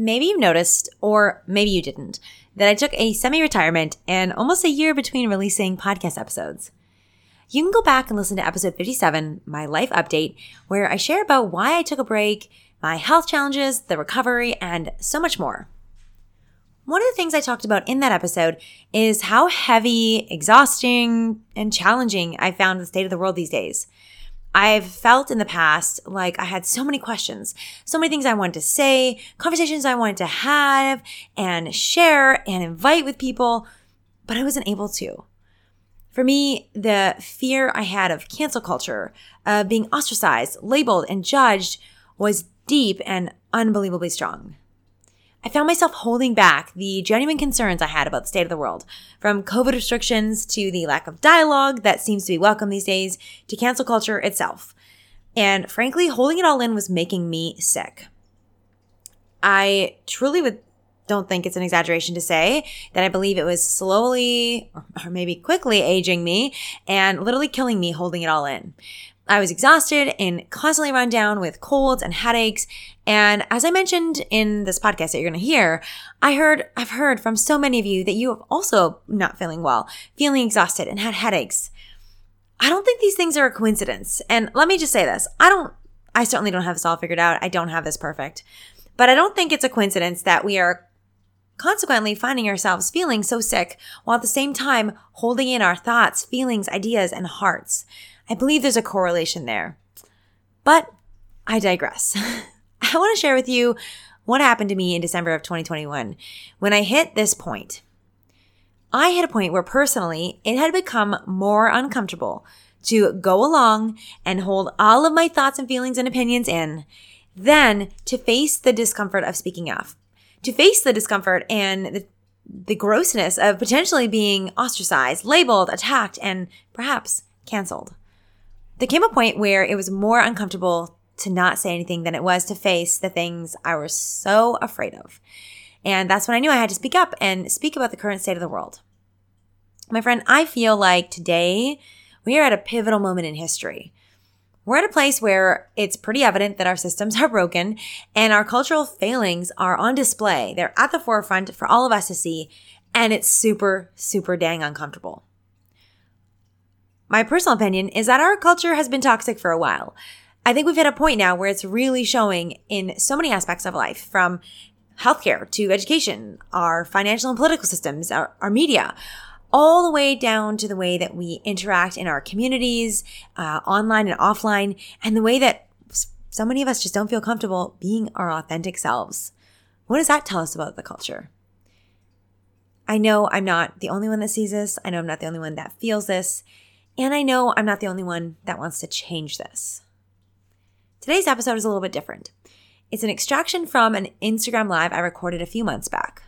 Maybe you noticed, or maybe you didn't, that I took a semi retirement and almost a year between releasing podcast episodes. You can go back and listen to episode 57, my life update, where I share about why I took a break, my health challenges, the recovery, and so much more. One of the things I talked about in that episode is how heavy, exhausting, and challenging I found the state of the world these days. I've felt in the past like I had so many questions, so many things I wanted to say, conversations I wanted to have and share and invite with people, but I wasn't able to. For me, the fear I had of cancel culture, of being ostracized, labeled, and judged was deep and unbelievably strong. I found myself holding back the genuine concerns I had about the state of the world, from COVID restrictions to the lack of dialogue that seems to be welcome these days to cancel culture itself. And frankly, holding it all in was making me sick. I truly would don't think it's an exaggeration to say that I believe it was slowly or maybe quickly aging me and literally killing me holding it all in. I was exhausted and constantly run down with colds and headaches. And as I mentioned in this podcast that you're going to hear, I heard, I've heard from so many of you that you have also not feeling well, feeling exhausted and had headaches. I don't think these things are a coincidence. And let me just say this. I don't, I certainly don't have this all figured out. I don't have this perfect, but I don't think it's a coincidence that we are consequently finding ourselves feeling so sick while at the same time holding in our thoughts, feelings, ideas, and hearts. I believe there's a correlation there. But I digress. I want to share with you what happened to me in December of 2021 when I hit this point. I hit a point where personally it had become more uncomfortable to go along and hold all of my thoughts and feelings and opinions in than to face the discomfort of speaking up, to face the discomfort and the, the grossness of potentially being ostracized, labeled, attacked, and perhaps canceled. There came a point where it was more uncomfortable to not say anything than it was to face the things I was so afraid of. And that's when I knew I had to speak up and speak about the current state of the world. My friend, I feel like today we are at a pivotal moment in history. We're at a place where it's pretty evident that our systems are broken and our cultural failings are on display. They're at the forefront for all of us to see, and it's super, super dang uncomfortable. My personal opinion is that our culture has been toxic for a while. I think we've hit a point now where it's really showing in so many aspects of life from healthcare to education, our financial and political systems, our, our media, all the way down to the way that we interact in our communities, uh, online and offline, and the way that so many of us just don't feel comfortable being our authentic selves. What does that tell us about the culture? I know I'm not the only one that sees this. I know I'm not the only one that feels this. And I know I'm not the only one that wants to change this. Today's episode is a little bit different. It's an extraction from an Instagram live I recorded a few months back.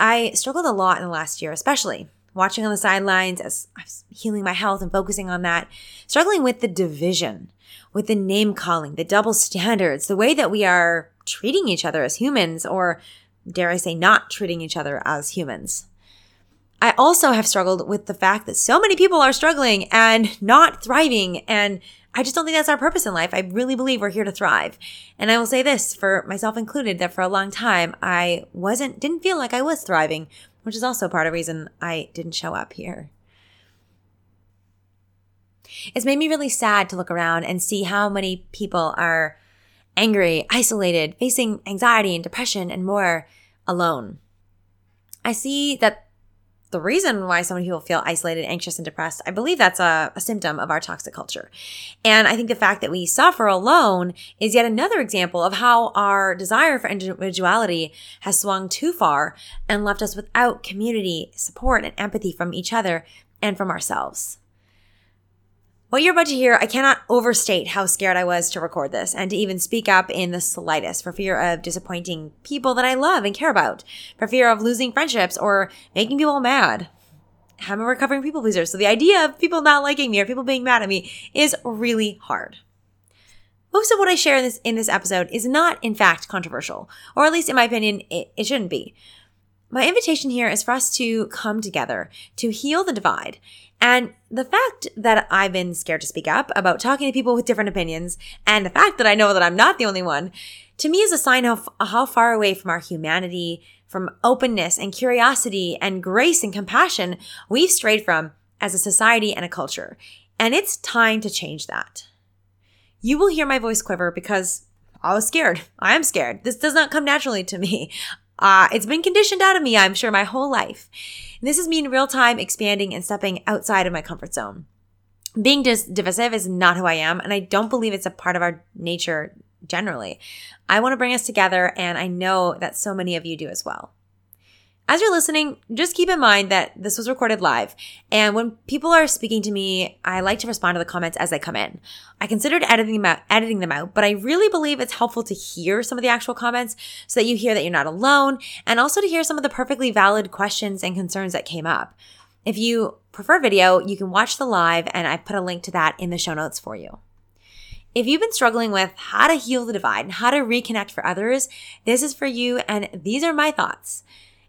I struggled a lot in the last year, especially watching on the sidelines as I was healing my health and focusing on that, struggling with the division, with the name calling, the double standards, the way that we are treating each other as humans, or dare I say, not treating each other as humans. I also have struggled with the fact that so many people are struggling and not thriving. And I just don't think that's our purpose in life. I really believe we're here to thrive. And I will say this for myself included that for a long time, I wasn't, didn't feel like I was thriving, which is also part of the reason I didn't show up here. It's made me really sad to look around and see how many people are angry, isolated, facing anxiety and depression and more alone. I see that the reason why so many people feel isolated, anxious, and depressed, I believe that's a, a, symptom of our toxic culture. And I think the fact that we suffer alone is yet another example of how our desire for individuality has swung too far and left us without community, support, and empathy from each other and from ourselves. What you're about to hear, I cannot overstate how scared I was to record this and to even speak up in the slightest for fear of disappointing people that I love and care about, for fear of losing friendships or making people mad. I'm a recovering people pleaser, so the idea of people not liking me or people being mad at me is really hard. Most of what I share in this in this episode is not in fact controversial, or at least in my opinion, it, it shouldn't be. My invitation here is for us to come together to heal the divide and the fact that I've been scared to speak up about talking to people with different opinions, and the fact that I know that I'm not the only one, to me is a sign of how far away from our humanity, from openness and curiosity and grace and compassion we've strayed from as a society and a culture. And it's time to change that. You will hear my voice quiver because I was scared. I am scared. This does not come naturally to me. Uh, it's been conditioned out of me, I'm sure, my whole life. And this is me in real time expanding and stepping outside of my comfort zone. Being dis- divisive is not who I am, and I don't believe it's a part of our nature generally. I want to bring us together, and I know that so many of you do as well. As you're listening, just keep in mind that this was recorded live. And when people are speaking to me, I like to respond to the comments as they come in. I considered editing them out, editing them out, but I really believe it's helpful to hear some of the actual comments so that you hear that you're not alone and also to hear some of the perfectly valid questions and concerns that came up. If you prefer video, you can watch the live and I put a link to that in the show notes for you. If you've been struggling with how to heal the divide and how to reconnect for others, this is for you and these are my thoughts.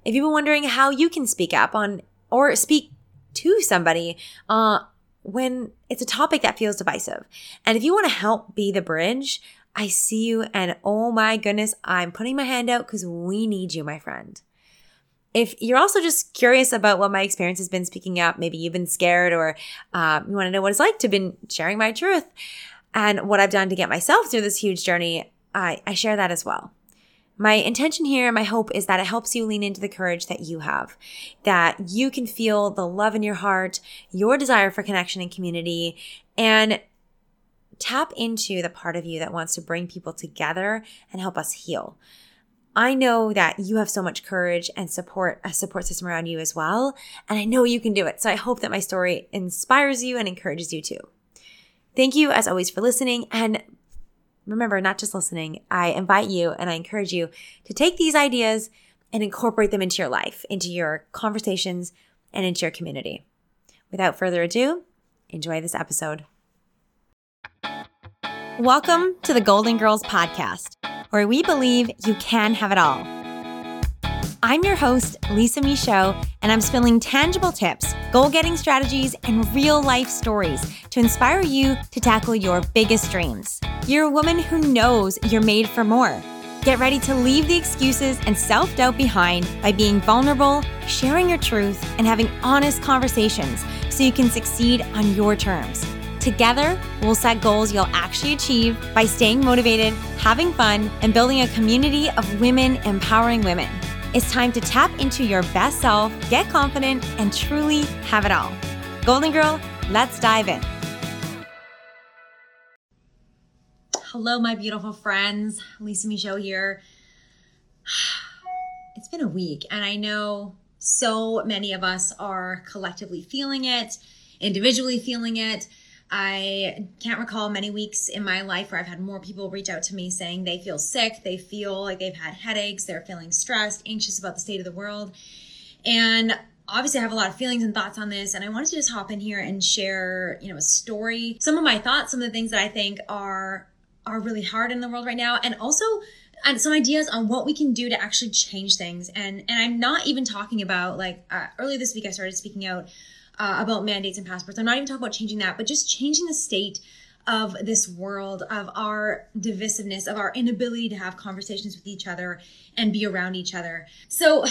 If you've been wondering how you can speak up on or speak to somebody uh, when it's a topic that feels divisive, and if you want to help be the bridge, I see you and oh my goodness, I'm putting my hand out because we need you, my friend. If you're also just curious about what my experience has been speaking up, maybe you've been scared or uh, you want to know what it's like to been sharing my truth and what I've done to get myself through this huge journey, I, I share that as well. My intention here, my hope is that it helps you lean into the courage that you have, that you can feel the love in your heart, your desire for connection and community, and tap into the part of you that wants to bring people together and help us heal. I know that you have so much courage and support, a support system around you as well. And I know you can do it. So I hope that my story inspires you and encourages you too. Thank you as always for listening. And remember, not just listening, I invite you and I encourage you to take these ideas and incorporate them into your life, into your conversations, and into your community. Without further ado, enjoy this episode. Welcome to the Golden Girls Podcast, where we believe you can have it all. I'm your host, Lisa Michaud, and I'm spilling tangible tips, goal getting strategies, and real life stories to inspire you to tackle your biggest dreams. You're a woman who knows you're made for more. Get ready to leave the excuses and self doubt behind by being vulnerable, sharing your truth, and having honest conversations so you can succeed on your terms. Together, we'll set goals you'll actually achieve by staying motivated, having fun, and building a community of women empowering women. It's time to tap into your best self, get confident, and truly have it all. Golden Girl, let's dive in. Hello, my beautiful friends. Lisa Michaud here. It's been a week, and I know so many of us are collectively feeling it, individually feeling it. I can't recall many weeks in my life where I've had more people reach out to me saying they feel sick, they feel like they've had headaches, they're feeling stressed, anxious about the state of the world. And obviously I have a lot of feelings and thoughts on this and I wanted to just hop in here and share, you know, a story, some of my thoughts, some of the things that I think are are really hard in the world right now and also and some ideas on what we can do to actually change things and and I'm not even talking about like uh, earlier this week I started speaking out uh, about mandates and passports. I'm not even talking about changing that, but just changing the state of this world, of our divisiveness, of our inability to have conversations with each other and be around each other. So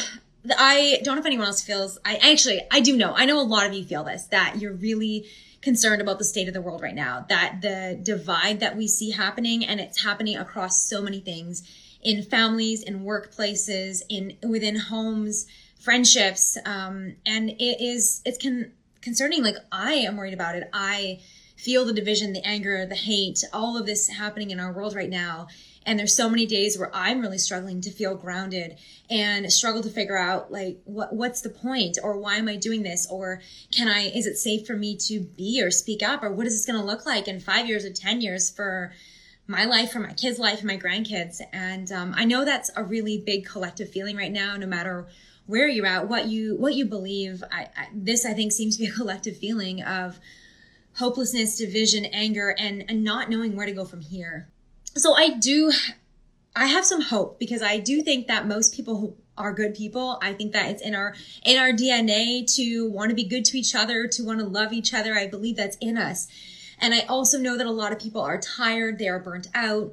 I don't know if anyone else feels, I actually, I do know, I know a lot of you feel this, that you're really concerned about the state of the world right now, that the divide that we see happening and it's happening across so many things in families, in workplaces, in within homes, friendships, um, and it is, it can, concerning. Like I am worried about it. I feel the division, the anger, the hate, all of this happening in our world right now. And there's so many days where I'm really struggling to feel grounded and struggle to figure out like what what's the point or why am I doing this or can I is it safe for me to be or speak up or what is this going to look like in 5 years or 10 years for my life, for my kids' life, and my grandkids. And um, I know that's a really big collective feeling right now, no matter where you're at, what you what you believe. I, I, this I think seems to be a collective feeling of hopelessness, division, anger, and, and not knowing where to go from here. So I do, I have some hope because I do think that most people are good people. I think that it's in our in our DNA to want to be good to each other, to want to love each other. I believe that's in us. And I also know that a lot of people are tired, they are burnt out,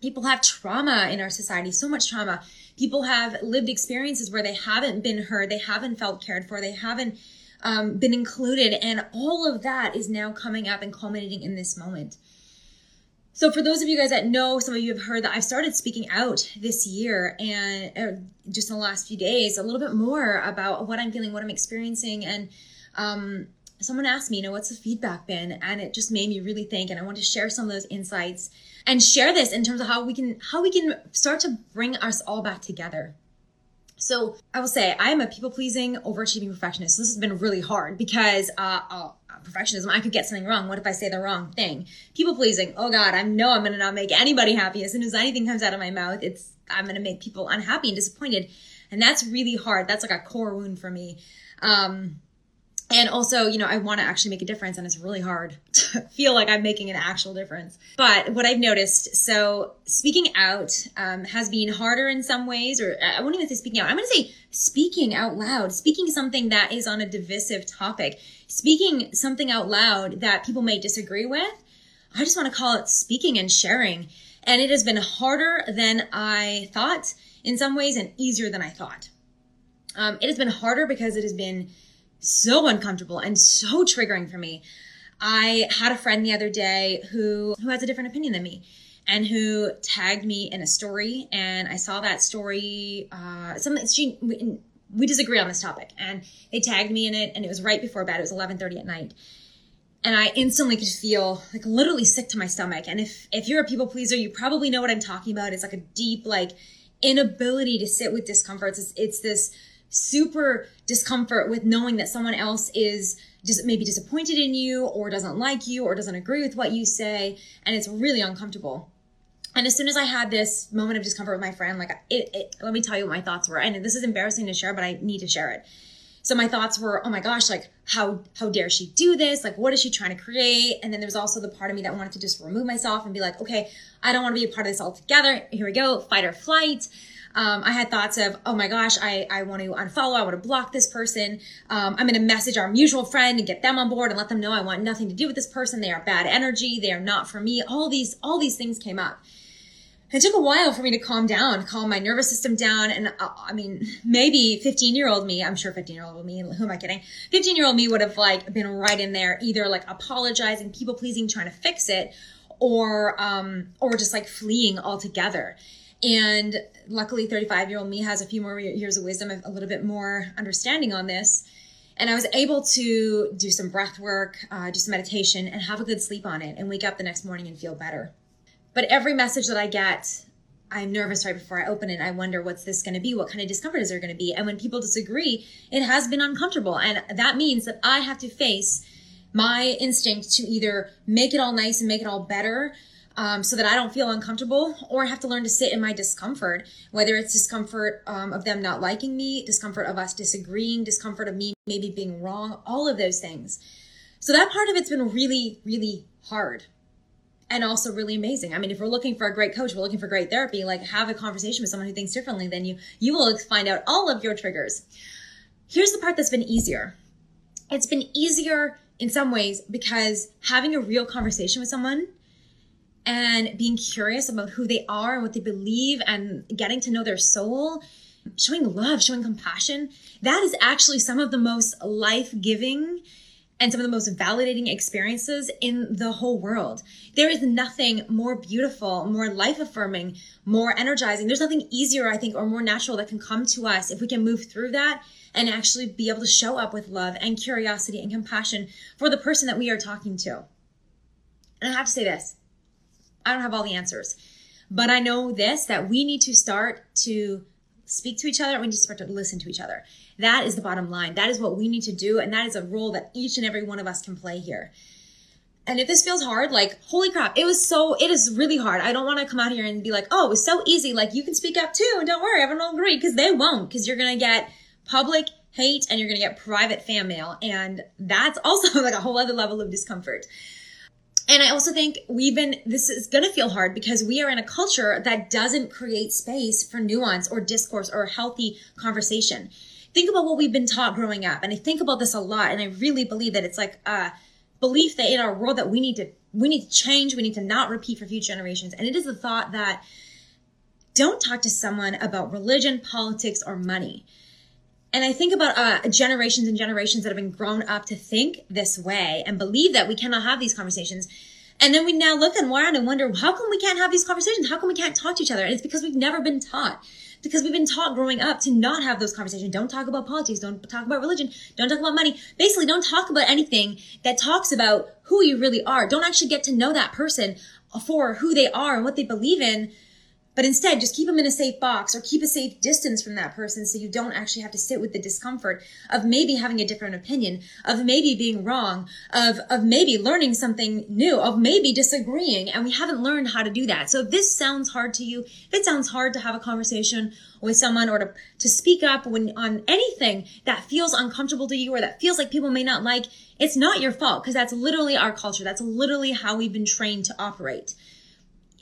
People have trauma in our society, so much trauma. People have lived experiences where they haven't been heard, they haven't felt cared for, they haven't um, been included. And all of that is now coming up and culminating in this moment. So, for those of you guys that know, some of you have heard that I've started speaking out this year and uh, just in the last few days a little bit more about what I'm feeling, what I'm experiencing. And um, someone asked me, you know, what's the feedback been? And it just made me really think. And I want to share some of those insights and share this in terms of how we can how we can start to bring us all back together. So I will say I am a people pleasing, overachieving perfectionist. So this has been really hard because uh, uh, perfectionism, I could get something wrong. What if I say the wrong thing? People pleasing. Oh God, I know I'm to not make anybody happy. As soon as anything comes out of my mouth, it's I'm to make people unhappy and disappointed, and that's really hard. That's like a core wound for me. Um, and also, you know, I want to actually make a difference and it's really hard to feel like I'm making an actual difference. But what I've noticed, so speaking out um, has been harder in some ways, or I won't even say speaking out. I'm going to say speaking out loud, speaking something that is on a divisive topic, speaking something out loud that people may disagree with. I just want to call it speaking and sharing. And it has been harder than I thought in some ways and easier than I thought. Um, it has been harder because it has been so uncomfortable and so triggering for me. I had a friend the other day who who has a different opinion than me and who tagged me in a story. And I saw that story uh something she we, we disagree on this topic. And they tagged me in it and it was right before bed. It was 11:30 at night. And I instantly could feel like literally sick to my stomach. And if if you're a people pleaser you probably know what I'm talking about. It's like a deep like inability to sit with discomforts. It's, it's this super discomfort with knowing that someone else is just maybe disappointed in you or doesn't like you or doesn't agree with what you say and it's really uncomfortable. And as soon as i had this moment of discomfort with my friend like it, it let me tell you what my thoughts were and this is embarrassing to share but i need to share it. So my thoughts were oh my gosh like how how dare she do this? Like what is she trying to create? And then there was also the part of me that wanted to just remove myself and be like okay i don't want to be a part of this altogether. Here we go fight or flight um, I had thoughts of, oh my gosh, I, I want to unfollow, I want to block this person. Um, I'm going to message our mutual friend and get them on board and let them know I want nothing to do with this person. They are bad energy. They are not for me. All these, all these things came up. It took a while for me to calm down, calm my nervous system down. And uh, I mean, maybe 15 year old me, I'm sure 15 year old me, who am I kidding? 15 year old me would have like been right in there, either like apologizing, people pleasing, trying to fix it, or, um, or just like fleeing altogether. And luckily, 35 year old me has a few more years of wisdom, a little bit more understanding on this. And I was able to do some breath work, uh, do some meditation, and have a good sleep on it and wake up the next morning and feel better. But every message that I get, I'm nervous right before I open it. I wonder what's this going to be? What kind of discomfort is there going to be? And when people disagree, it has been uncomfortable. And that means that I have to face my instinct to either make it all nice and make it all better um, so that I don't feel uncomfortable, or have to learn to sit in my discomfort, whether it's discomfort um, of them not liking me, discomfort of us disagreeing, discomfort of me maybe being wrong, all of those things. So that part of it's been really, really hard and also really amazing. I mean, if we're looking for a great coach, we're looking for great therapy, like have a conversation with someone who thinks differently than you, you will find out all of your triggers. Here's the part that's been easier. It's been easier in some ways because having a real conversation with someone and being curious about who they are and what they believe and getting to know their soul, showing love, showing compassion, that is actually some of the most life giving and some of the most validating experiences in the whole world. There is nothing more beautiful, more life affirming, more energizing. There's nothing easier, I think, or more natural that can come to us if we can move through that and actually be able to show up with love and curiosity and compassion for the person that we are talking to. And I have to say this I don't have all the answers. But I know this that we need to start to speak to each other. We need to start to listen to each other. That is the bottom line. That is what we need to do. And that is a role that each and every one of us can play here. And if this feels hard, like, holy crap, it was so, it is really hard. I don't want to come out here and be like, oh, it was so easy. Like, you can speak up too. And don't worry, everyone will agree. Because they won't. Because you're going to get public hate and you're going to get private fan mail. And that's also like a whole other level of discomfort. And I also think we've been, this is going to feel hard because we are in a culture that doesn't create space for nuance or discourse or healthy conversation. Think about what we've been taught growing up. And I think about this a lot. And I really believe that it's like a belief that in our world that we need to we need to change. We need to not repeat for future generations. And it is the thought that don't talk to someone about religion, politics, or money. And I think about uh, generations and generations that have been grown up to think this way and believe that we cannot have these conversations. And then we now look and around and wonder, how come we can't have these conversations? How come we can't talk to each other? And it's because we've never been taught. Because we've been taught growing up to not have those conversations. Don't talk about politics. Don't talk about religion. Don't talk about money. Basically, don't talk about anything that talks about who you really are. Don't actually get to know that person for who they are and what they believe in but instead, just keep them in a safe box or keep a safe distance from that person so you don't actually have to sit with the discomfort of maybe having a different opinion, of maybe being wrong, of, of maybe learning something new, of maybe disagreeing. And we haven't learned how to do that. So if this sounds hard to you, if it sounds hard to have a conversation with someone or to, to speak up when on anything that feels uncomfortable to you or that feels like people may not like, it's not your fault because that's literally our culture. That's literally how we've been trained to operate.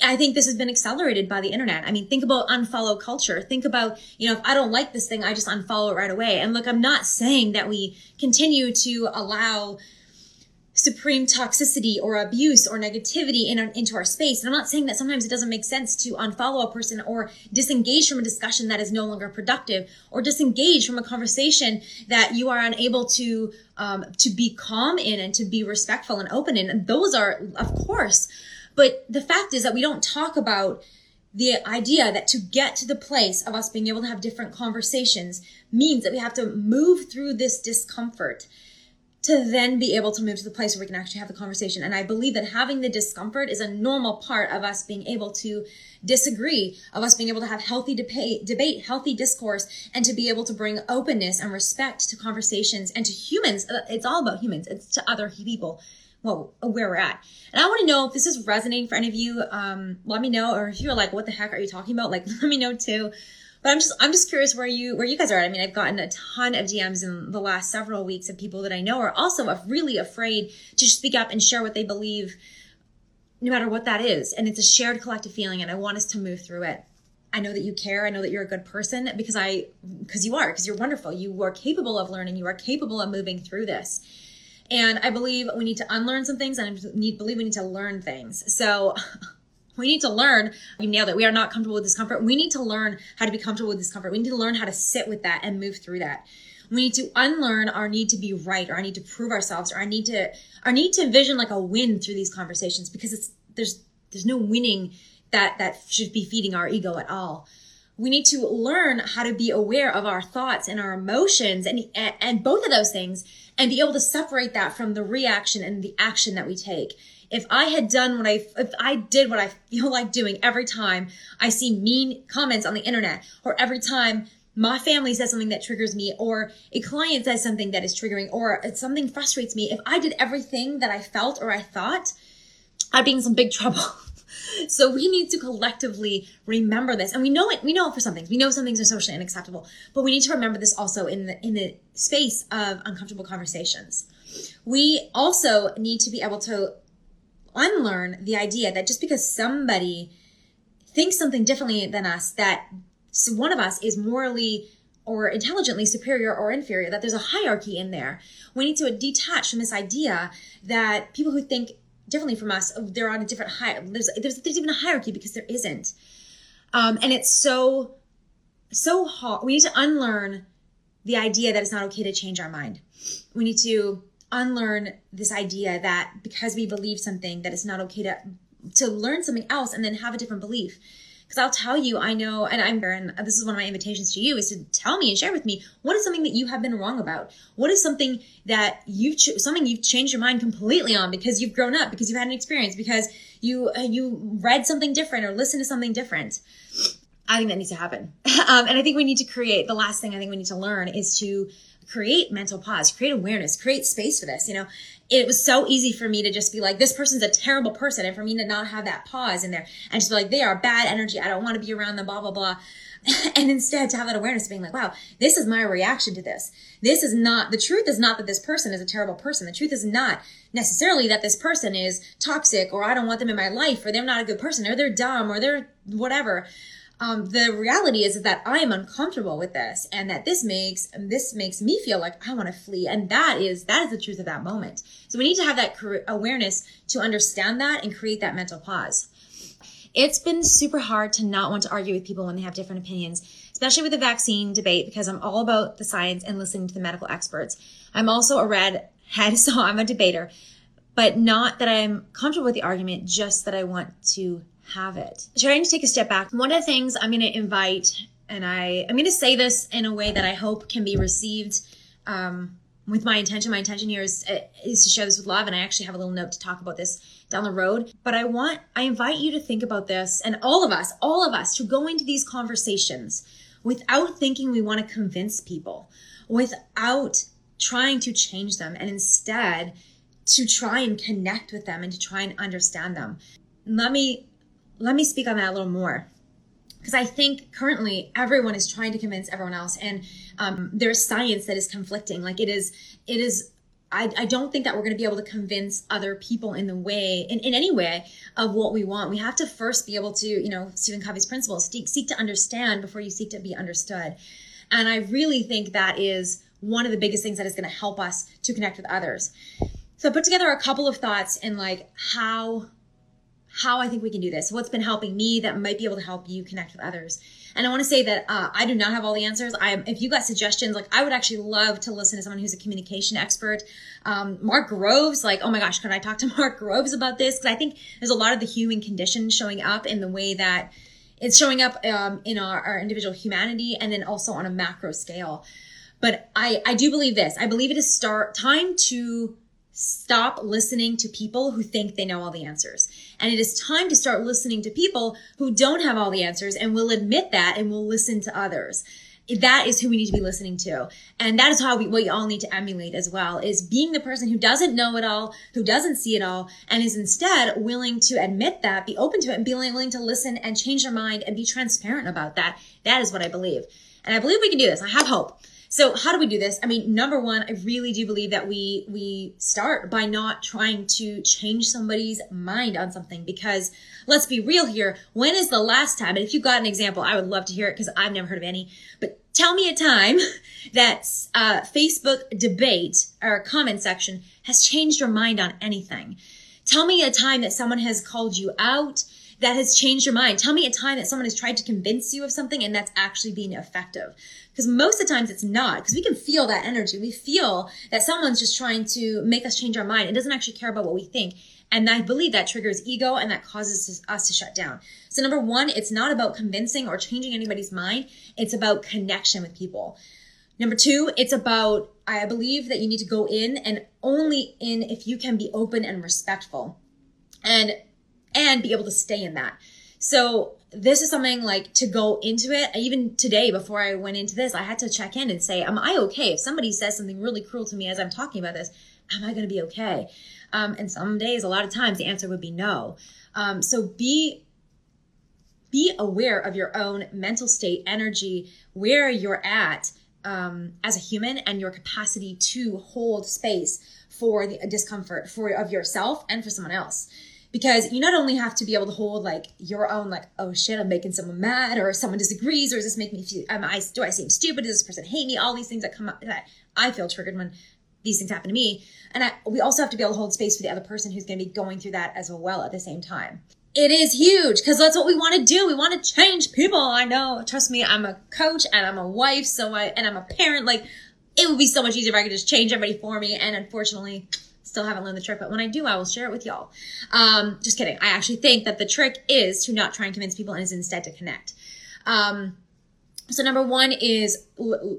I think this has been accelerated by the internet. I mean, think about unfollow culture. Think about, you know, if I don't like this thing, I just unfollow it right away. And look, I'm not saying that we continue to allow supreme toxicity or abuse or negativity in, into our space. And I'm not saying that sometimes it doesn't make sense to unfollow a person or disengage from a discussion that is no longer productive or disengage from a conversation that you are unable to, um, to be calm in and to be respectful and open in. And those are, of course, but the fact is that we don't talk about the idea that to get to the place of us being able to have different conversations means that we have to move through this discomfort to then be able to move to the place where we can actually have the conversation. And I believe that having the discomfort is a normal part of us being able to disagree, of us being able to have healthy debate, debate, healthy discourse, and to be able to bring openness and respect to conversations and to humans. Uh, it's all about humans. It's to other people well, where we're at. And I want to know if this is resonating for any of you. Um, let me know, or if you're like, what the heck are you talking about? Like, let me know too. But I'm just, I'm just curious where you, where you guys are at. I mean, I've gotten a ton of DMs in the last several weeks of people that I know are also really afraid to speak up and share what they believe, no matter what that is. And it's a shared collective feeling, and I want us to move through it. I know that you care. I know that you're a good person because I, because you are, because you're wonderful. You are capable of learning. You are capable of moving through this. And I believe we need to unlearn some things and I need, believe we need to learn things. So we need to learn, you nailed it. We are not comfortable with discomfort. We need to learn how to be comfortable with discomfort. We need to learn how to sit with that and move through that. We need to unlearn our need to be right or our need to prove ourselves or our need to, our need to envision like a win through these conversations because it's, there's, there's no winning that, that should be feeding our ego at all we need to learn how to be aware of our thoughts and our emotions and, and both of those things and be able to separate that from the reaction and the action that we take. If I had done what I, if I did what I feel like doing every time I see mean comments on the internet or every time my family says something that triggers me or a client says something that is triggering or something frustrates me, if I did everything that I felt or I thought, I'd be in some big trouble. so we need to collectively remember this. And we know it, we know it for some things. We know some things are socially unacceptable, but we need to remember this also in the, in the space of uncomfortable conversations. We also need to be able to unlearn the idea that just because somebody thinks something differently than us, that one of us is morally or intelligently superior or inferior, that there's a hierarchy in there. We need to detach from this idea that people who think differently from us. They're on a different high. There's, there's there's even a hierarchy because there isn't. Um, and it's so so hard. We need to unlearn the idea that it's not okay to change our mind. We need to unlearn this idea that because we believe something that it's not okay to to learn something else and then have a different belief. Because I'll tell you, I know, and I'm and this is one of my invitations to you is to tell me and share with me what is something that you have been wrong about. What is something that you've ch- something you've changed your mind completely on because you've grown up, because you've had an experience, because you uh, you read something different or listened to something different. I think that needs to happen, um, and I think we need to create. The last thing I think we need to learn is to create mental pause, create awareness, create space for this. You know, it was so easy for me to just be like, this person's a terrible person. And for me to not have that pause in there and just be like, they are bad energy. I don't want to be around them, blah, blah, blah. and instead to have that awareness of being like, wow, this is my reaction to this. This is not, the truth is not that this person is a terrible person. The truth is not necessarily that this person is toxic or I don't want them in my life or they're not a good person or they're dumb or they're whatever. Um, the reality is that I am uncomfortable with this, and that this makes this makes me feel like I want to flee, and that is that is the truth of that moment. So we need to have that awareness to understand that and create that mental pause. It's been super hard to not want to argue with people when they have different opinions, especially with the vaccine debate, because I'm all about the science and listening to the medical experts. I'm also a red head, so I'm a debater, but not that I'm comfortable with the argument, just that I want to have it. Trying to take a step back. One of the things I'm going to invite, and I, I'm going to say this in a way that I hope can be received um, with my intention. My intention here is, is to share this with love, and I actually have a little note to talk about this down the road. But I want, I invite you to think about this, and all of us, all of us, to go into these conversations without thinking we want to convince people, without trying to change them, and instead to try and connect with them and to try and understand them. Let me let me speak on that a little more because I think currently everyone is trying to convince everyone else, and um, there's science that is conflicting. Like it is, it is. I, I don't think that we're going to be able to convince other people in the way, in, in any way, of what we want. We have to first be able to, you know, Stephen Covey's principles: seek, seek to understand before you seek to be understood. And I really think that is one of the biggest things that is going to help us to connect with others. So I put together a couple of thoughts in like how how I think we can do this, what's been helping me that might be able to help you connect with others. And I want to say that uh, I do not have all the answers. I, if you got suggestions, like I would actually love to listen to someone who's a communication expert. Um, Mark Groves, like, oh my gosh, could I talk to Mark Groves about this? Because I think there's a lot of the human condition showing up in the way that it's showing up um, in our, our individual humanity and then also on a macro scale. But I, I do believe this. I believe it is start time to stop listening to people who think they know all the answers. And it is time to start listening to people who don't have all the answers and will admit that and will listen to others. That is who we need to be listening to. And that is how we, what you all need to emulate as well is being the person who doesn't know it all, who doesn't see it all, and is instead willing to admit that, be open to it and be willing to listen and change your mind and be transparent about that. That is what I believe. And I believe we can do this. I have hope. So how do we do this? I mean, number one, I really do believe that we we start by not trying to change somebody's mind on something because let's be real here. When is the last time? And if you've got an example, I would love to hear it because I've never heard of any. But tell me a time that uh, Facebook debate or comment section has changed your mind on anything. Tell me a time that someone has called you out that has changed your mind. Tell me a time that someone has tried to convince you of something and that's actually being effective. Because most of the times it's not, because we can feel that energy. We feel that someone's just trying to make us change our mind. It doesn't actually care about what we think. And I believe that triggers ego and that causes us to shut down. So number one, it's not about convincing or changing anybody's mind. It's about connection with people. Number two, it's about, I believe that you need to go in and only in if you can be open and respectful and, and be able to stay in that. So this is something like to go into it. Even today, before I went into this, I had to check in and say, am I okay? If somebody says something really cruel to me as I'm talking about this, am I going to be okay? Um, and some days, a lot of times, the answer would be no. Um, so be be aware of your own mental state, energy, where you're at um, as a human, and your capacity to hold space for the discomfort for of yourself and for someone else because you not only have to be able to hold like your own like oh shit i'm making someone mad or someone disagrees or does this make me feel am i do i seem stupid? Does this person hate me? All these things that come up that i feel triggered when these things happen to me. And I, we also have to be able to hold space for the other person who's going to be going through that as well at the same time. It is huge because that's what we want to do. We want to change people. I know. Trust me i'm a coach and i'm a wife so i and i'm a parent. Like it would be so much easier if i could just change everybody for me and unfortunately Still haven't learned the trick, but when I do, I will share it with y'all. Um, just kidding. I actually think that the trick is to not try and convince people and is instead to connect. Um, so number one is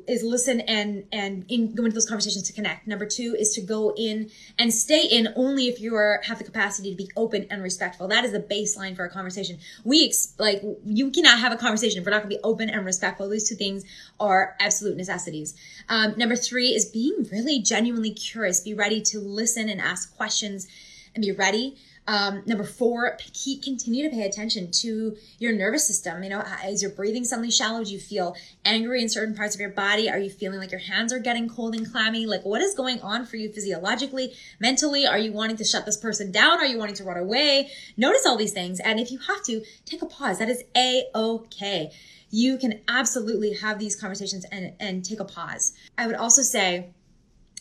is listen and and in, go into those conversations to connect. Number two is to go in and stay in only if you are have the capacity to be open and respectful. That is the baseline for a conversation. We ex- like you cannot have a conversation if we're not going to be open and respectful. These two things are absolute necessities. Um, number three is being really genuinely curious. Be ready to listen and ask questions and be ready. Um, number four, keep continue to pay attention to your nervous system. You know, is your breathing suddenly shallow? Do you feel angry in certain parts of your body? Are you feeling like your hands are getting cold and clammy? Like, what is going on for you physiologically, mentally? Are you wanting to shut this person down? Are you wanting to run away? Notice all these things, and if you have to, take a pause. That is a okay. You can absolutely have these conversations and and take a pause. I would also say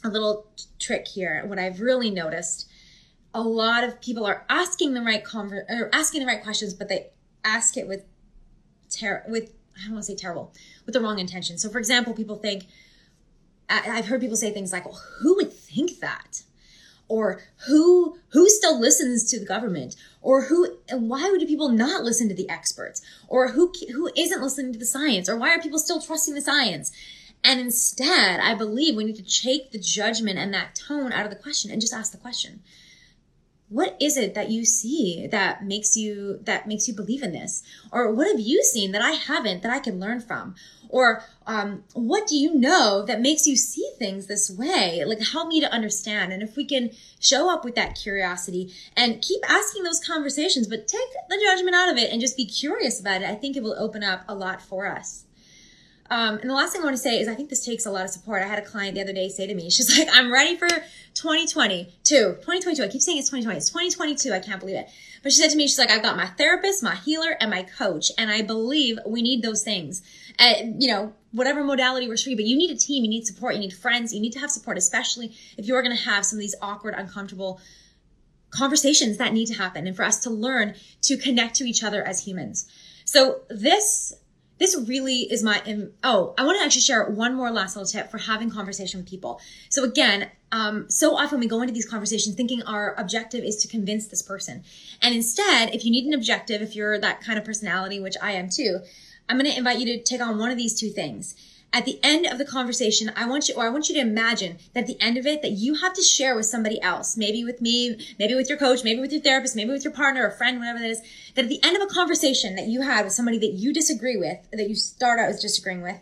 a little trick here. What I've really noticed a lot of people are asking the right conver- or asking the right questions, but they ask it with ter- with I don't want to say terrible, with the wrong intention. So, for example, people think I- I've heard people say things like, well, "Who would think that?" or "Who who still listens to the government?" or "Who why would people not listen to the experts?" or "Who who isn't listening to the science?" or "Why are people still trusting the science?" And instead, I believe we need to take the judgment and that tone out of the question and just ask the question what is it that you see that makes you that makes you believe in this? Or what have you seen that i haven't that i can learn from? Or um, what do you know that makes you see things this way? Like help me to understand. And if we can show up with that curiosity and keep asking those conversations but take the judgment out of it and just be curious about it i think it will open up a lot for us um, and the last thing I want to say is I think this takes a lot of support. I had a client the other day say to me, she's like, I'm ready for 2022, 2022. I keep saying it's 2020. It's 2022. I can't believe it. But she said to me, she's like, I've got my therapist, my healer, and my coach. And I believe we need those things. And, you know, whatever modality works for you, but you need a team, you need support, you need friends, you need to have support, especially if you're going to have some of these awkward, uncomfortable conversations that need to happen and for us to learn to connect to each other as humans. So this this really is my oh i want to actually share one more last little tip for having conversation with people. So again um, so often we go into these conversations thinking our objective is to convince this person. And instead if you need an objective if you're that kind of personality which i am too i'm going to invite you to take on one of these two things at the end of the conversation, I want you, or I want you to imagine that at the end of it, that you have to share with somebody else, maybe with me, maybe with your coach, maybe with your therapist, maybe with your partner or friend, whatever that is, that at the end of a conversation that you had with somebody that you disagree with, that you start out as disagreeing with,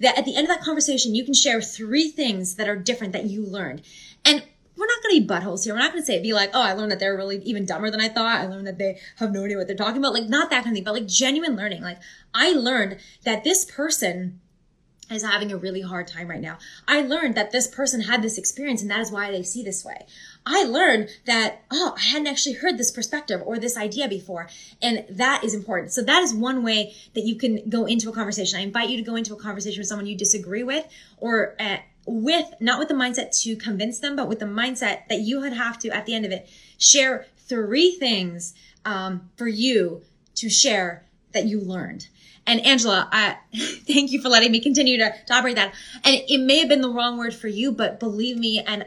that at the end of that conversation, you can share three things that are different that you learned. And we're not going to be buttholes here. We're not going to say, be like, oh, I learned that they're really even dumber than I thought. I learned that they have no idea what they're talking about. Like, not that kind of thing, but like genuine learning. Like, I learned that this person is having a really hard time right now. I learned that this person had this experience and that is why they see this way. I learned that, oh, I hadn't actually heard this perspective or this idea before. And that is important. So that is one way that you can go into a conversation. I invite you to go into a conversation with someone you disagree with or uh, with, not with the mindset to convince them, but with the mindset that you would have to, at the end of it, share three things um, for you to share that you learned. And Angela, I, thank you for letting me continue to, to operate that. And it may have been the wrong word for you, but believe me, and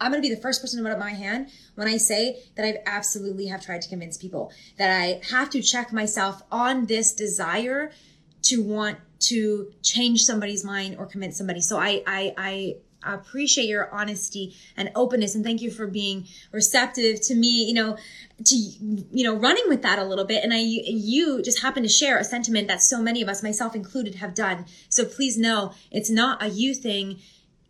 I'm going to be the first person to put up my hand when I say that I've absolutely have tried to convince people that I have to check myself on this desire to want to change somebody's mind or convince somebody. So I, I, I appreciate your honesty and openness and thank you for being receptive to me you know to you know running with that a little bit. And i you just happen to share a sentiment that so many of us myself included have done. So please know it's not a you thing.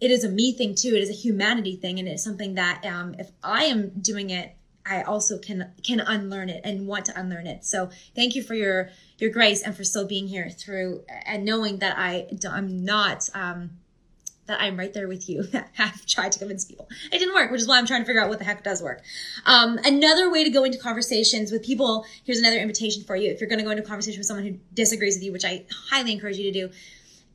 It is a me thing too. It is a humanity thing and it's something that um, if i am doing it i also can can unlearn it and want to unlearn it. So thank you for your your grace and for still being here through and knowing that i i'm not um that I'm right there with you. have tried to convince people. It didn't work, which is why I'm trying to figure out what the heck does work. Um, another way to go into conversations with people, here's another invitation for you. If you're going to go into conversation with someone who disagrees with you, which I highly encourage you to do,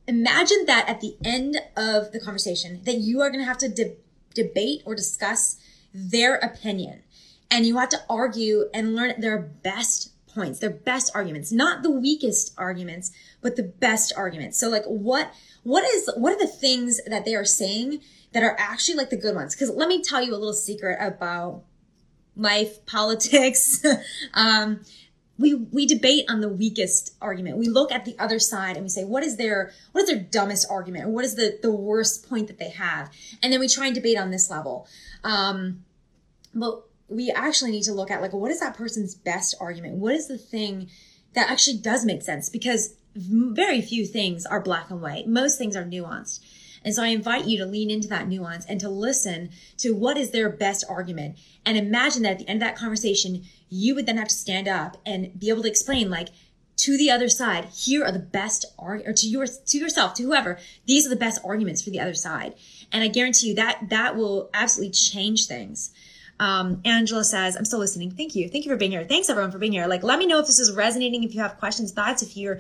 imagine that at the end of the conversation that you are going to have to de- debate or discuss their opinion and you have to argue and learn their best points, their best arguments, not the weakest arguments, but the best arguments. So like what what is what are the things that they are saying that are actually like the good ones? Because let me tell you a little secret about life, politics. um, we we debate on the weakest argument. We look at the other side and we say, what is their what is their dumbest argument, what is the the worst point that they have, and then we try and debate on this level. Um, but we actually need to look at like what is that person's best argument? What is the thing that actually does make sense? Because very few things are black and white. Most things are nuanced. And so I invite you to lean into that nuance and to listen to what is their best argument. And imagine that at the end of that conversation, you would then have to stand up and be able to explain like, to the other side, here are the best arguments, or to your to yourself, to whoever, these are the best arguments for the other side. And I guarantee you that that will absolutely change things. Um, Angela says, I'm still listening. Thank you. Thank you for being here. Thanks everyone for being here. Like, let me know if this is resonating, if you have questions, thoughts, if you're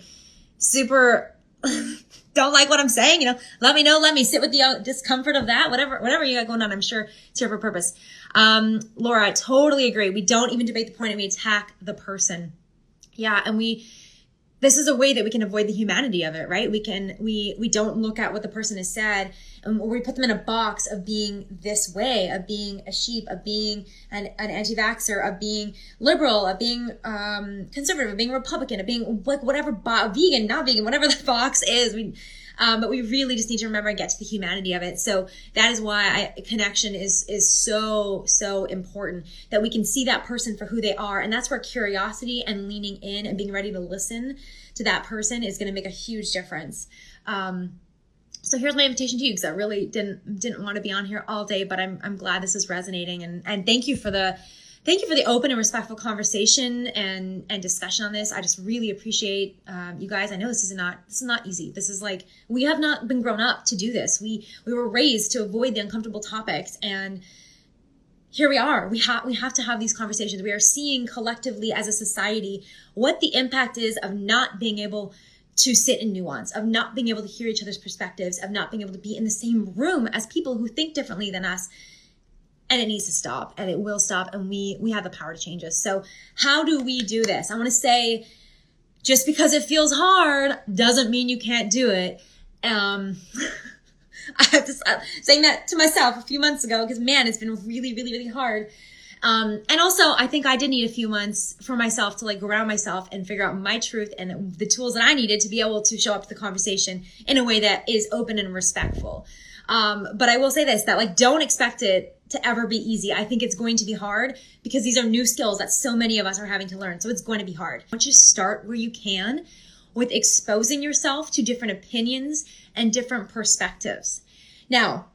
super don't like what I'm saying, you know, let me know. Let me sit with the uh, discomfort of that. Whatever, whatever you got going on, I'm sure it's here for purpose. Um, Laura, I totally agree. We don't even debate the point and we attack the person. Yeah. And we, this is a way that we can avoid the humanity of it, right? We can, we, we don't look at what the person has said and we put them in a box of being this way, of being a sheep, of being an, an anti-vaxxer, of being liberal, of being, um, conservative, of being Republican, of being like whatever, bo- vegan, not vegan, whatever the box is. We, um, but we really just need to remember and get to the humanity of it. So that is why I, connection is is so so important that we can see that person for who they are, and that's where curiosity and leaning in and being ready to listen to that person is going to make a huge difference. Um, so here's my invitation to you because I really didn't didn't want to be on here all day, but I'm I'm glad this is resonating and and thank you for the thank you for the open and respectful conversation and and discussion on this. I just really appreciate um, you guys. I know this is not this is not easy. This is like we have not been grown up to do this. We we were raised to avoid the uncomfortable topics and here we are. We have we have to have these conversations. We are seeing collectively as a society what the impact is of not being able to sit in nuance, of not being able to hear each other's perspectives, of not being able to be in the same room as people who think differently than us and it needs to stop and it will stop and we we have the power to change this. So how do we do this? I want to say just because it feels hard doesn't mean you can't do it. Um i have to stop saying that to myself a few months ago because man it's been really really really hard. Um, and also i think i did need a few months for myself to like ground myself and figure out my truth and the tools that i needed to be able to show up to the conversation in a way that is open and respectful. Um, but i will say this that like don't expect it to ever be easy. I think it's going to be hard because these are new skills that so many of us are having to learn. So it's going to be hard. Want you start where you can with exposing yourself to different opinions and different perspectives. Now,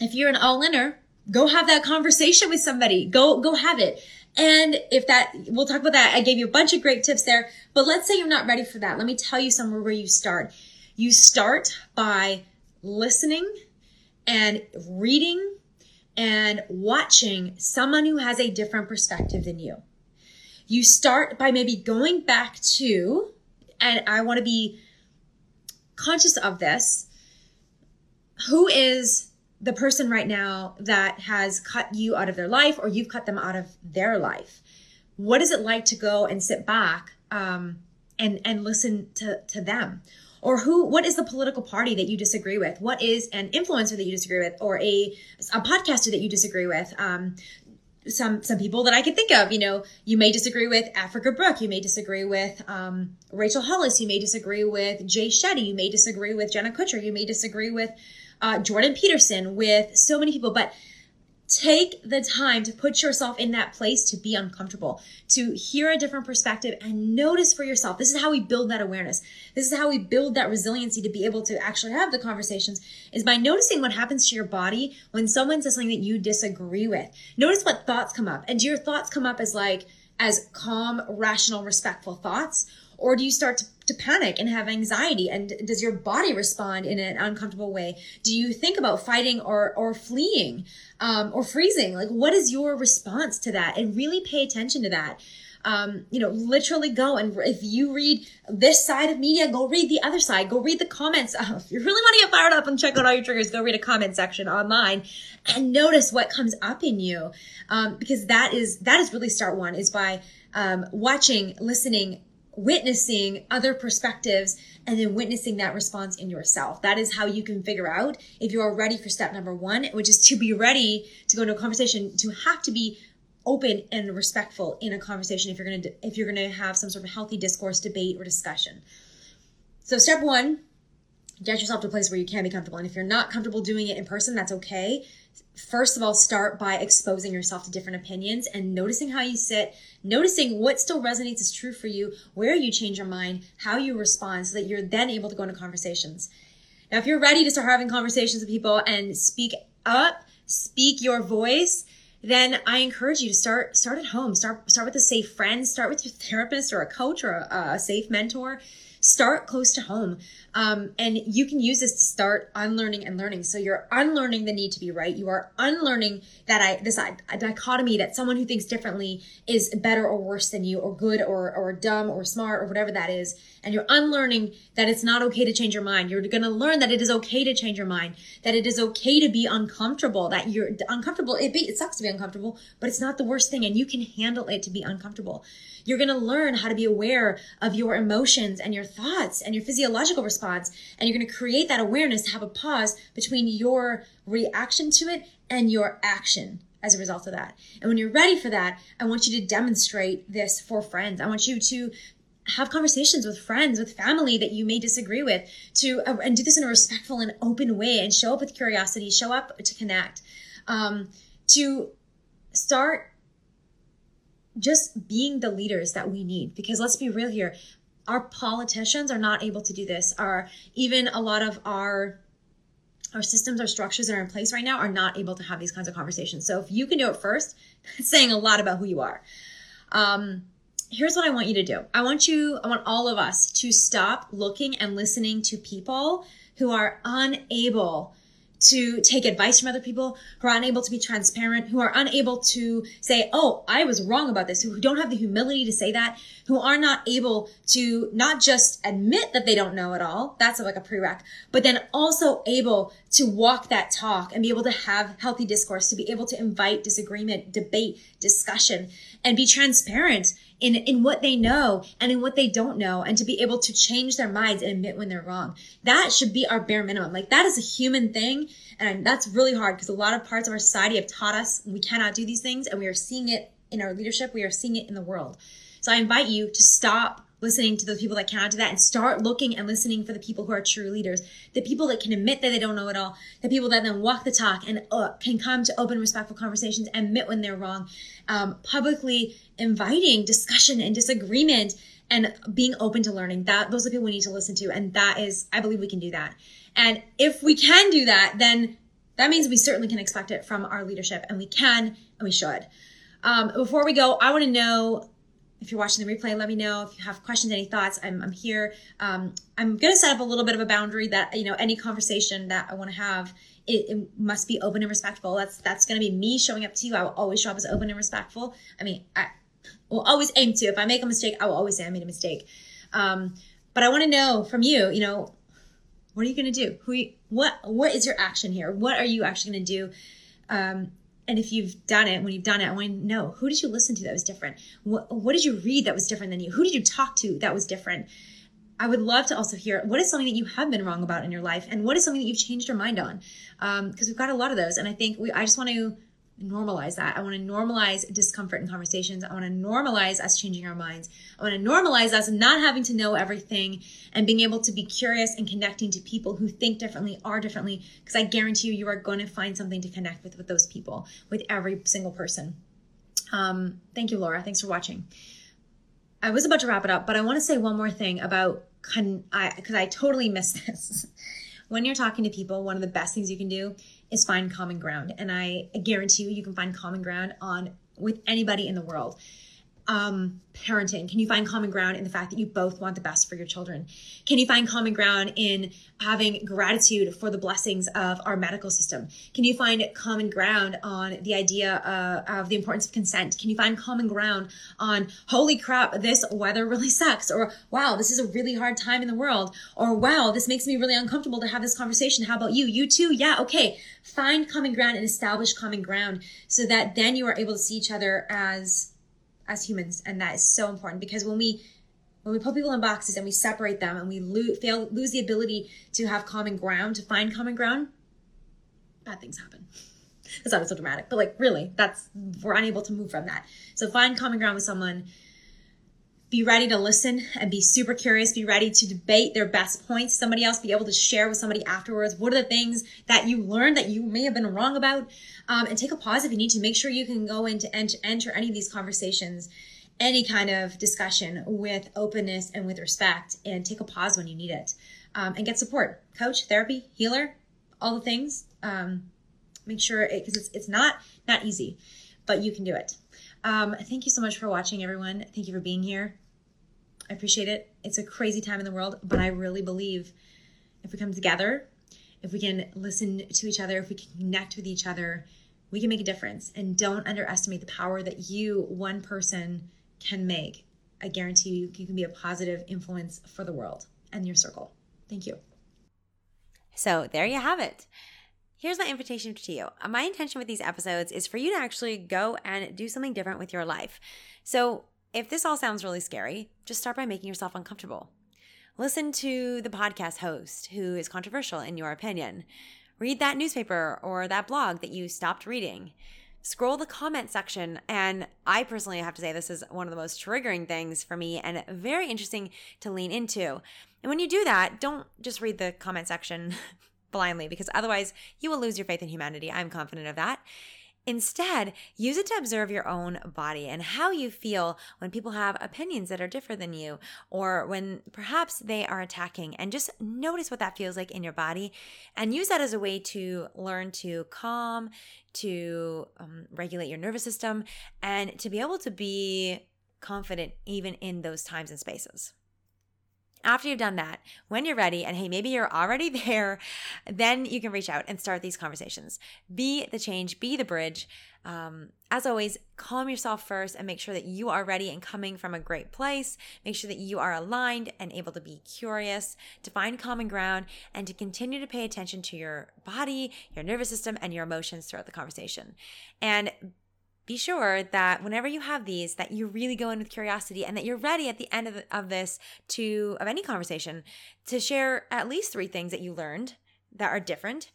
if you're an all-inner, go have that conversation with somebody. Go, go have it. And if that, we'll talk about that. I gave you a bunch of great tips there, but let's say you're not ready for that. Let me tell you somewhere where you start. You start by listening and reading and watching someone who has a different perspective than you. You start by maybe going back to, and I want to be conscious of this, who is the person right now that has cut you out of their life or you've cut them out of their life? What is it like to go and sit back um, and, and listen to, to them? Or who what is the political party that you disagree with what is an influencer that you disagree with or a a podcaster that you disagree with um, some some people that I can think of. You know, you may disagree with Africa Brooke, you may disagree with um, Rachel Hollis, you may disagree with Jay Shetty, you may disagree with Jenna Kutcher, you may disagree with uh, Jordan Peterson, with so many people. But take the time to put yourself in that place to be uncomfortable, to hear a different perspective and notice for yourself. This is how we build that awareness. This is how we build that resiliency to be able to actually have the conversations is by noticing what happens to your body when someone says something that you disagree with. Notice what thoughts come up. And do your thoughts come up as like, as calm, rational, respectful thoughts? Or do you start to, to panic and have anxiety? And does your body respond in an uncomfortable way? Do you think about fighting or, or fleeing, um, or freezing? Like, what is your response to that? And really pay attention to that. Um, you know, literally go and if you read this side of media, go read the other side. Go read the comments. Uh, if you really want to get fired up and check out all your triggers, go read a comment section online and notice what comes up in you. Um, because that is, that is really start one is by, um, watching, listening, witnessing other perspectives and then witnessing that response in yourself. That is how you can figure out if you are ready for step number one, which is to be ready to go into a conversation, to have to be open and respectful in a conversation if you're going to if you're going to have some sort of healthy discourse debate or discussion. So step one get yourself to a place where you can be comfortable. And if you're not comfortable doing it in person that's okay first of all start by exposing yourself to different opinions and noticing how you sit noticing what still resonates is true for you where you change your mind how you respond so that you're then able to go into conversations Now, if you're ready to start having conversations with people and speak up, speak your voice, then I encourage you to start start at home. Start start with a safe friend. Start with your therapist or a coach or a, a safe mentor. Start close to home. Um, and you can use this to start unlearning and learning. So you're unlearning the need to be right. You are unlearning that I this dichotomy that someone who thinks differently is better or worse than you, or good or or dumb or smart or whatever that is. And you're unlearning that it's not okay to change your mind. You're going to learn that it is okay to change your mind. That it is okay to be uncomfortable. That you're uncomfortable. It, be, it sucks to be uncomfortable, but it's not the worst thing, and you can handle it to be uncomfortable. You're going to learn how to be aware of your emotions and your thoughts and your physiological response. And you're going to create that awareness to have a pause between your reaction to it and your action as a result of that. And when you're ready for that, I want you to demonstrate this for friends. I want you to have conversations with friends, with family that you may disagree with, to uh, and do this in a respectful and open way, and show up with curiosity, show up to connect, um, to start just being the leaders that we need. Because let's be real here, our politicians are not able to do this. Our even a lot of our our systems, our structures that are in place right now are not able to have these kinds of conversations. So if you can do it first, it's saying a lot about who you are. Um, here's what I want you to do. I want you, I want all of us to stop looking and listening to people who are unable to take advice from other people, who are unable to be transparent, who are unable to say, Oh, I was wrong about this, who don't have the humility to say that, who are not able to not just admit that they don't know it all. That's like a prereq, but then also able to walk that talk and be able to have healthy discourse, to be able to invite disagreement, debate, discussion, and be transparent in, in what they know and in what they don't know and to be able to change their minds and admit when they're wrong. That should be our bare minimum. Like that is a human thing. And that's really hard because a lot of parts of our society have taught us we cannot do these things and we are seeing it in our leadership. We are seeing it in the world. So I invite you to stop listening to the people that cannot do that and start looking and listening for the people who are true leaders, the people that can admit that they don't know it all, the people that then walk the talk and uh, can come to open, respectful conversations, admit when they're wrong, um, publicly inviting discussion and disagreement and being open to learning. That those are people we need to listen to, and that is, I believe, we can do that. And if we can do that, then that means we certainly can expect it from our leadership, and we can and we should. Um, before we go, I want to know if you're watching the replay, let me know if you have questions, any thoughts. I'm, I'm here. Um, I'm going to set up a little bit of a boundary that, you know, any conversation that I want to have, it, it, must be open and respectful. That's, that's going to be me showing up to you. I will always show up as open and respectful. I mean, I will always aim to. If I make a mistake, I will always say I made a mistake. Um, but I want to know from you, you know, what are you going to do? Who, what, what is your action here? What are you actually going to do? Um, and if you've done it, when you've done it, I want to know who did you listen to that was different? What, what did you read that was different than you? Who did you talk to that was different? I would love to also hear what is something that you have been wrong about in your life, and what is something that you've changed your mind on? Because um, we've got a lot of those, and I think we. I just want to normalize that. I want to normalize discomfort in conversations. I want to normalize us changing our minds. I want to normalize us not having to know everything and being able to be curious and connecting to people who think differently, are differently, because I guarantee you, you are going to find something to connect with with those people, with every single person. Um, thank you, Laura. Thanks for watching. I was about to wrap it up, but I want to say one more thing about because I, because I totally missed this. when you're talking to people, one of the best things you can do is find common ground. And I guarantee you, you can find common ground on with anybody in the world um, parenting? Can you find common ground in the fact that you both want the best for your children? Can you find common ground in having gratitude for the blessings of our medical system? Can you find common ground on the idea uh, of the importance of consent? Can you find common ground on, holy crap, this weather really sucks? Or, wow, this is a really hard time in the world? Or, wow, this makes me really uncomfortable to have this conversation. How about you? You too? Yeah, okay. Find common ground and establish common ground so that then you are able to see each other as as humans and that is so important because when we when we put people in boxes and we separate them and we lo- fail lose the ability to have common ground to find common ground bad things happen. That's not so dramatic but like really that's we're unable to move from that. So find common ground with someone be ready to listen and be super curious be ready to debate their best points somebody else be able to share with somebody afterwards what are the things that you learned that you may have been wrong about um, and take a pause if you need to. Make sure you can go in to enter, enter any of these conversations any kind of discussion with openness and with respect and take a pause when you need it um, and get support. Coach therapy healer all the things um, make sure because it, it's, it's not not easy but you can do it. Um, thank you so much for watching everyone. Thank you for being here i appreciate it. It's a crazy time in the world but i really believe if we come together if we can listen to each other if we can connect with each other we can make a difference. And don't underestimate the power that you one person can make. I guarantee you you can be a positive influence for the world and your circle. Thank you. So there you have it. Here's my invitation to you. My intention with these episodes is for you to actually go and do something different with your life. So, if this all sounds really scary, just start by making yourself uncomfortable. Listen to the podcast host who is controversial in your opinion. Read that newspaper or that blog that you stopped reading. Scroll the comment section. And I personally have to say, this is one of the most triggering things for me and very interesting to lean into. And when you do that, don't just read the comment section blindly because otherwise you will lose your faith in humanity. I'm confident of that. Instead, use it to observe your own body and how you feel when people have opinions that are different than you or when perhaps they are attacking and just notice what that feels like in your body and use that as a way to learn to calm, to um, regulate your nervous system and to be able to be confident even in those times and spaces. After you've done that, when you're ready, and hey, maybe you're already there, then you can reach out and start these conversations. Be the change, be the bridge. Um, as always, calm yourself first and make sure that you are ready and coming from a great place. Make sure that you are aligned and able to be curious, to find common ground, and to continue to pay attention to your body, your nervous system, and your emotions throughout the conversation. And be sure that whenever you have these that you really go in with curiosity and that you're ready at the end of, of this to of any conversation to share at least three things that you learned that are different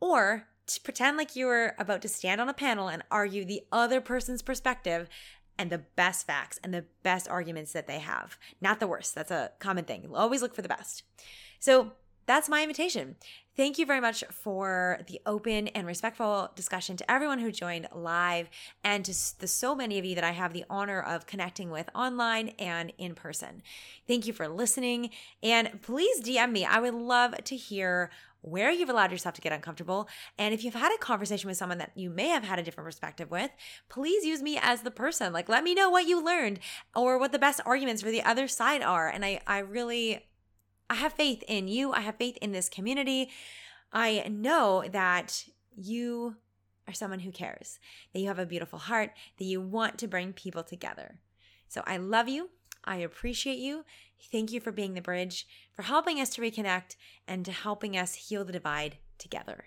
or to pretend like you were about to stand on a panel and argue the other person's perspective and the best facts and the best arguments that they have. Not the worst. That's a common thing. Always look for the best. So that's my invitation. Thank you very much for the open and respectful discussion to everyone who joined live and to the so many of you that I have the honor of connecting with online and in person. Thank you for listening and please DM me. I would love to hear where you've allowed yourself to get uncomfortable. And if you've had a conversation with someone that you may have had a different perspective with, please use me as the person. Like, let me know what you learned or what the best arguments for the other side are. And I, I really I have faith in you. I have faith in this community. I know that you are someone who cares, that you have a beautiful heart, that you want to bring people together. So I love you. I appreciate you. Thank you for being the bridge, for helping us to reconnect, and to helping us heal the divide together.